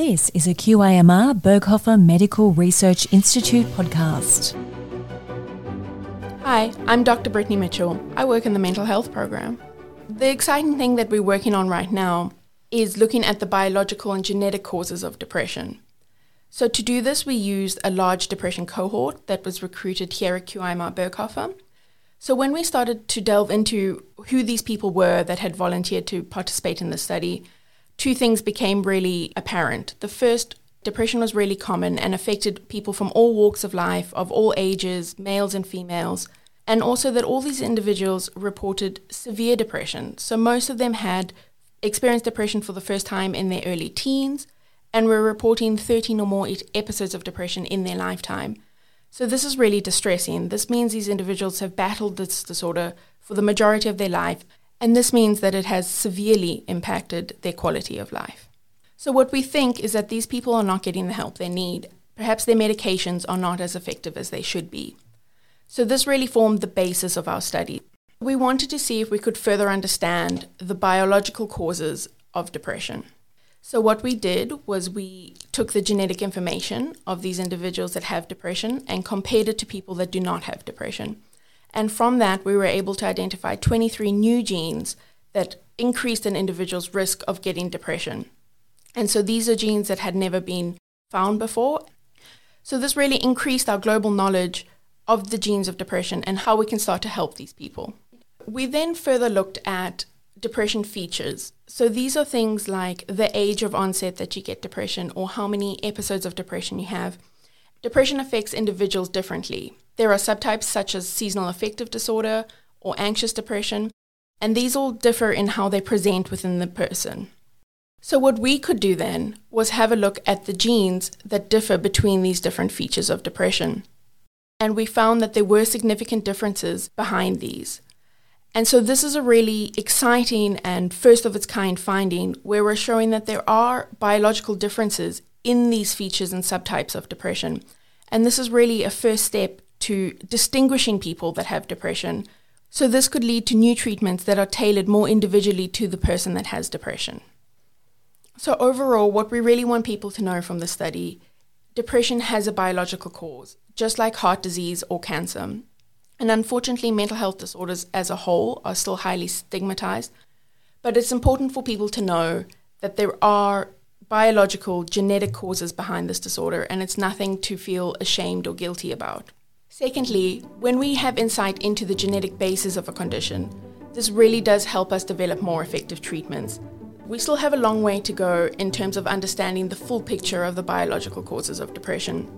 This is a QIMR Berghofer Medical Research Institute podcast. Hi, I'm Dr. Brittany Mitchell. I work in the mental health program. The exciting thing that we're working on right now is looking at the biological and genetic causes of depression. So, to do this, we used a large depression cohort that was recruited here at QIMR Berghofer. So, when we started to delve into who these people were that had volunteered to participate in the study, two things became really apparent. The first, depression was really common and affected people from all walks of life, of all ages, males and females, and also that all these individuals reported severe depression. So most of them had experienced depression for the first time in their early teens and were reporting 13 or more episodes of depression in their lifetime. So this is really distressing. This means these individuals have battled this disorder for the majority of their life and this means that it has severely impacted their quality of life. So, what we think is that these people are not getting the help they need. Perhaps their medications are not as effective as they should be. So, this really formed the basis of our study. We wanted to see if we could further understand the biological causes of depression. So, what we did was we took the genetic information of these individuals that have depression and compared it to people that do not have depression. And from that, we were able to identify 23 new genes that increased an individual's risk of getting depression. And so these are genes that had never been found before. So this really increased our global knowledge of the genes of depression and how we can start to help these people. We then further looked at depression features. So these are things like the age of onset that you get depression or how many episodes of depression you have. Depression affects individuals differently. There are subtypes such as seasonal affective disorder or anxious depression, and these all differ in how they present within the person. So, what we could do then was have a look at the genes that differ between these different features of depression. And we found that there were significant differences behind these. And so, this is a really exciting and first of its kind finding where we're showing that there are biological differences in these features and subtypes of depression. And this is really a first step to distinguishing people that have depression. So, this could lead to new treatments that are tailored more individually to the person that has depression. So, overall, what we really want people to know from the study depression has a biological cause, just like heart disease or cancer. And unfortunately, mental health disorders as a whole are still highly stigmatized. But it's important for people to know that there are biological, genetic causes behind this disorder, and it's nothing to feel ashamed or guilty about. Secondly, when we have insight into the genetic basis of a condition, this really does help us develop more effective treatments. We still have a long way to go in terms of understanding the full picture of the biological causes of depression.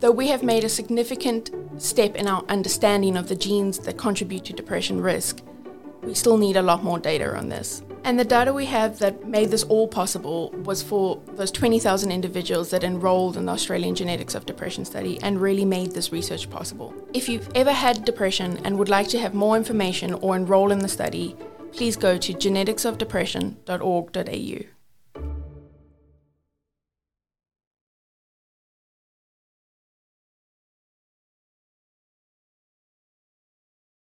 Though we have made a significant step in our understanding of the genes that contribute to depression risk, we still need a lot more data on this. And the data we have that made this all possible was for those 20,000 individuals that enrolled in the Australian Genetics of Depression study and really made this research possible. If you've ever had depression and would like to have more information or enroll in the study, please go to geneticsofdepression.org.au.